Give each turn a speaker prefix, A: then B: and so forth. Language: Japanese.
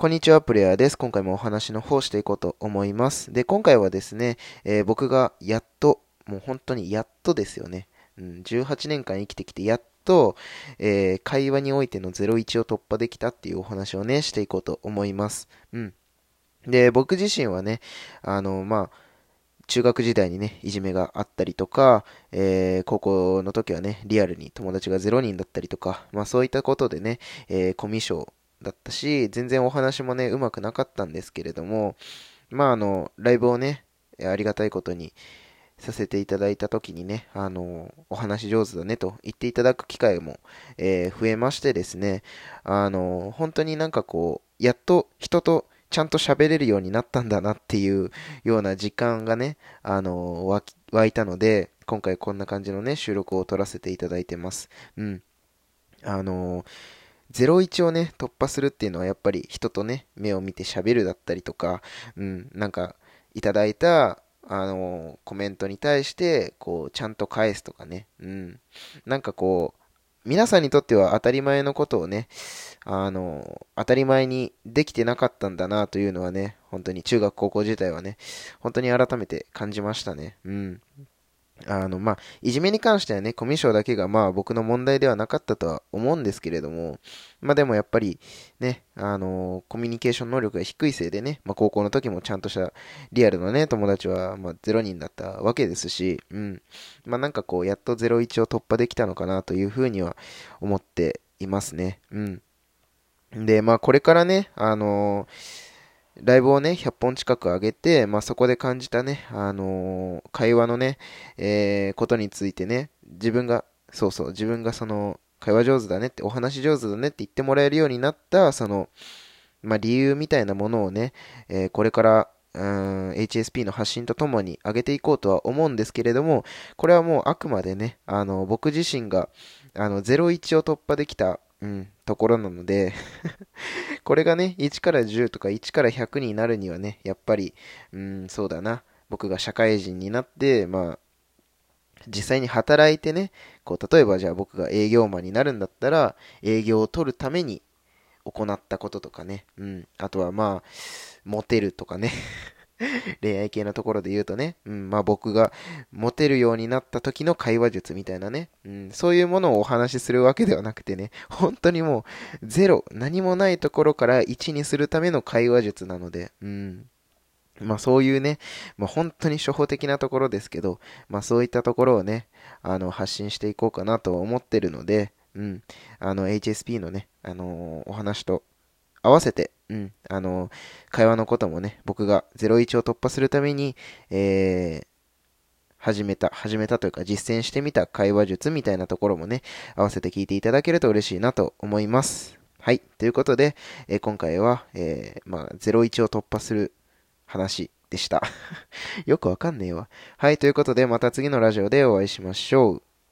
A: こんにちは、プレイヤーです。今回もお話の方していこうと思います。で、今回はですね、えー僕がやっと、もう本当にやっとですよね。うん、18年間生きてきて、やっと、えー会話においての01を突破できたっていうお話をね、していこうと思います。うん。で、僕自身はね、あの、まあ、中学時代にね、いじめがあったりとか、えー高校の時はね、リアルに友達が0人だったりとか、まあそういったことでね、えーコミュ障だったし、全然お話もね、うまくなかったんですけれども、まああの、ライブをね、ありがたいことにさせていただいた時にね、あの、お話上手だねと言っていただく機会も、えー増えましてですね、あの、本当になんかこう、やっと人とちゃんと喋れるようになったんだなっていうような時間がね、あの、湧いたので、今回こんな感じのね、収録を撮らせていただいてます。うん。あの、01をね、突破するっていうのはやっぱり人とね、目を見て喋るだったりとか、うん、なんか、いただいた、あの、コメントに対して、こう、ちゃんと返すとかね、うん。なんかこう、皆さんにとっては当たり前のことをね、あの、当たり前にできてなかったんだなというのはね、本当に中学高校時代はね、本当に改めて感じましたね。うん。あの、まあ、いじめに関してはね、コミュ障だけがまあ僕の問題ではなかったとは思うんですけれども、まあでもやっぱりね、あのコミュニケーション能力が低いせいでね、まあ高校の時もちゃんとしたリアルなね、友達はまあ0人だったわけですし、うん。まあなんかこう、やっと01を突破できたのかなというふうには思っていますね。うん。で、まあこれからね、あのライブをね、100本近く上げて、まあ、そこで感じたね、あのー会話のね、えーことについてね、自分が、そうそう、自分がその、会話上手だねって、お話上手だねって言ってもらえるようになった、その、まあ、理由みたいなものをね、えーこれから、うん HSP の発信とともに上げていこうとは思うんですけれども、これはもうあくまでね、あの、僕自身が、あの、01を突破できた、うん、ところなので、これがね、1から10とか1から100になるにはね、やっぱり、うん、そうだな。僕が社会人になって、まあ、実際に働いてね、こう、例えばじゃあ僕が営業マンになるんだったら、営業を取るために行ったこととかね、うん、あとはまあ、モテるとかね、恋愛系のところで言うとね、うん、まあ僕がモテるようになった時の会話術みたいなね、うん、そういうものをお話しするわけではなくてね、本当にもうゼロ、何もないところから1にするための会話術なので、うん。まあそういうね、まあ本当に初歩的なところですけど、まあそういったところをね、あの発信していこうかなと思ってるので、うん。あの HSP のね、あのお話と合わせて、うん。あの会話のこともね、僕が01を突破するために、えー、始めた、始めたというか実践してみた会話術みたいなところもね、合わせて聞いていただけると嬉しいなと思います。はい。ということで、えー今回は、えーまあ、01を突破する話でした。よくわかんねえわ。はい。ということで、また次のラジオでお会いしましょう。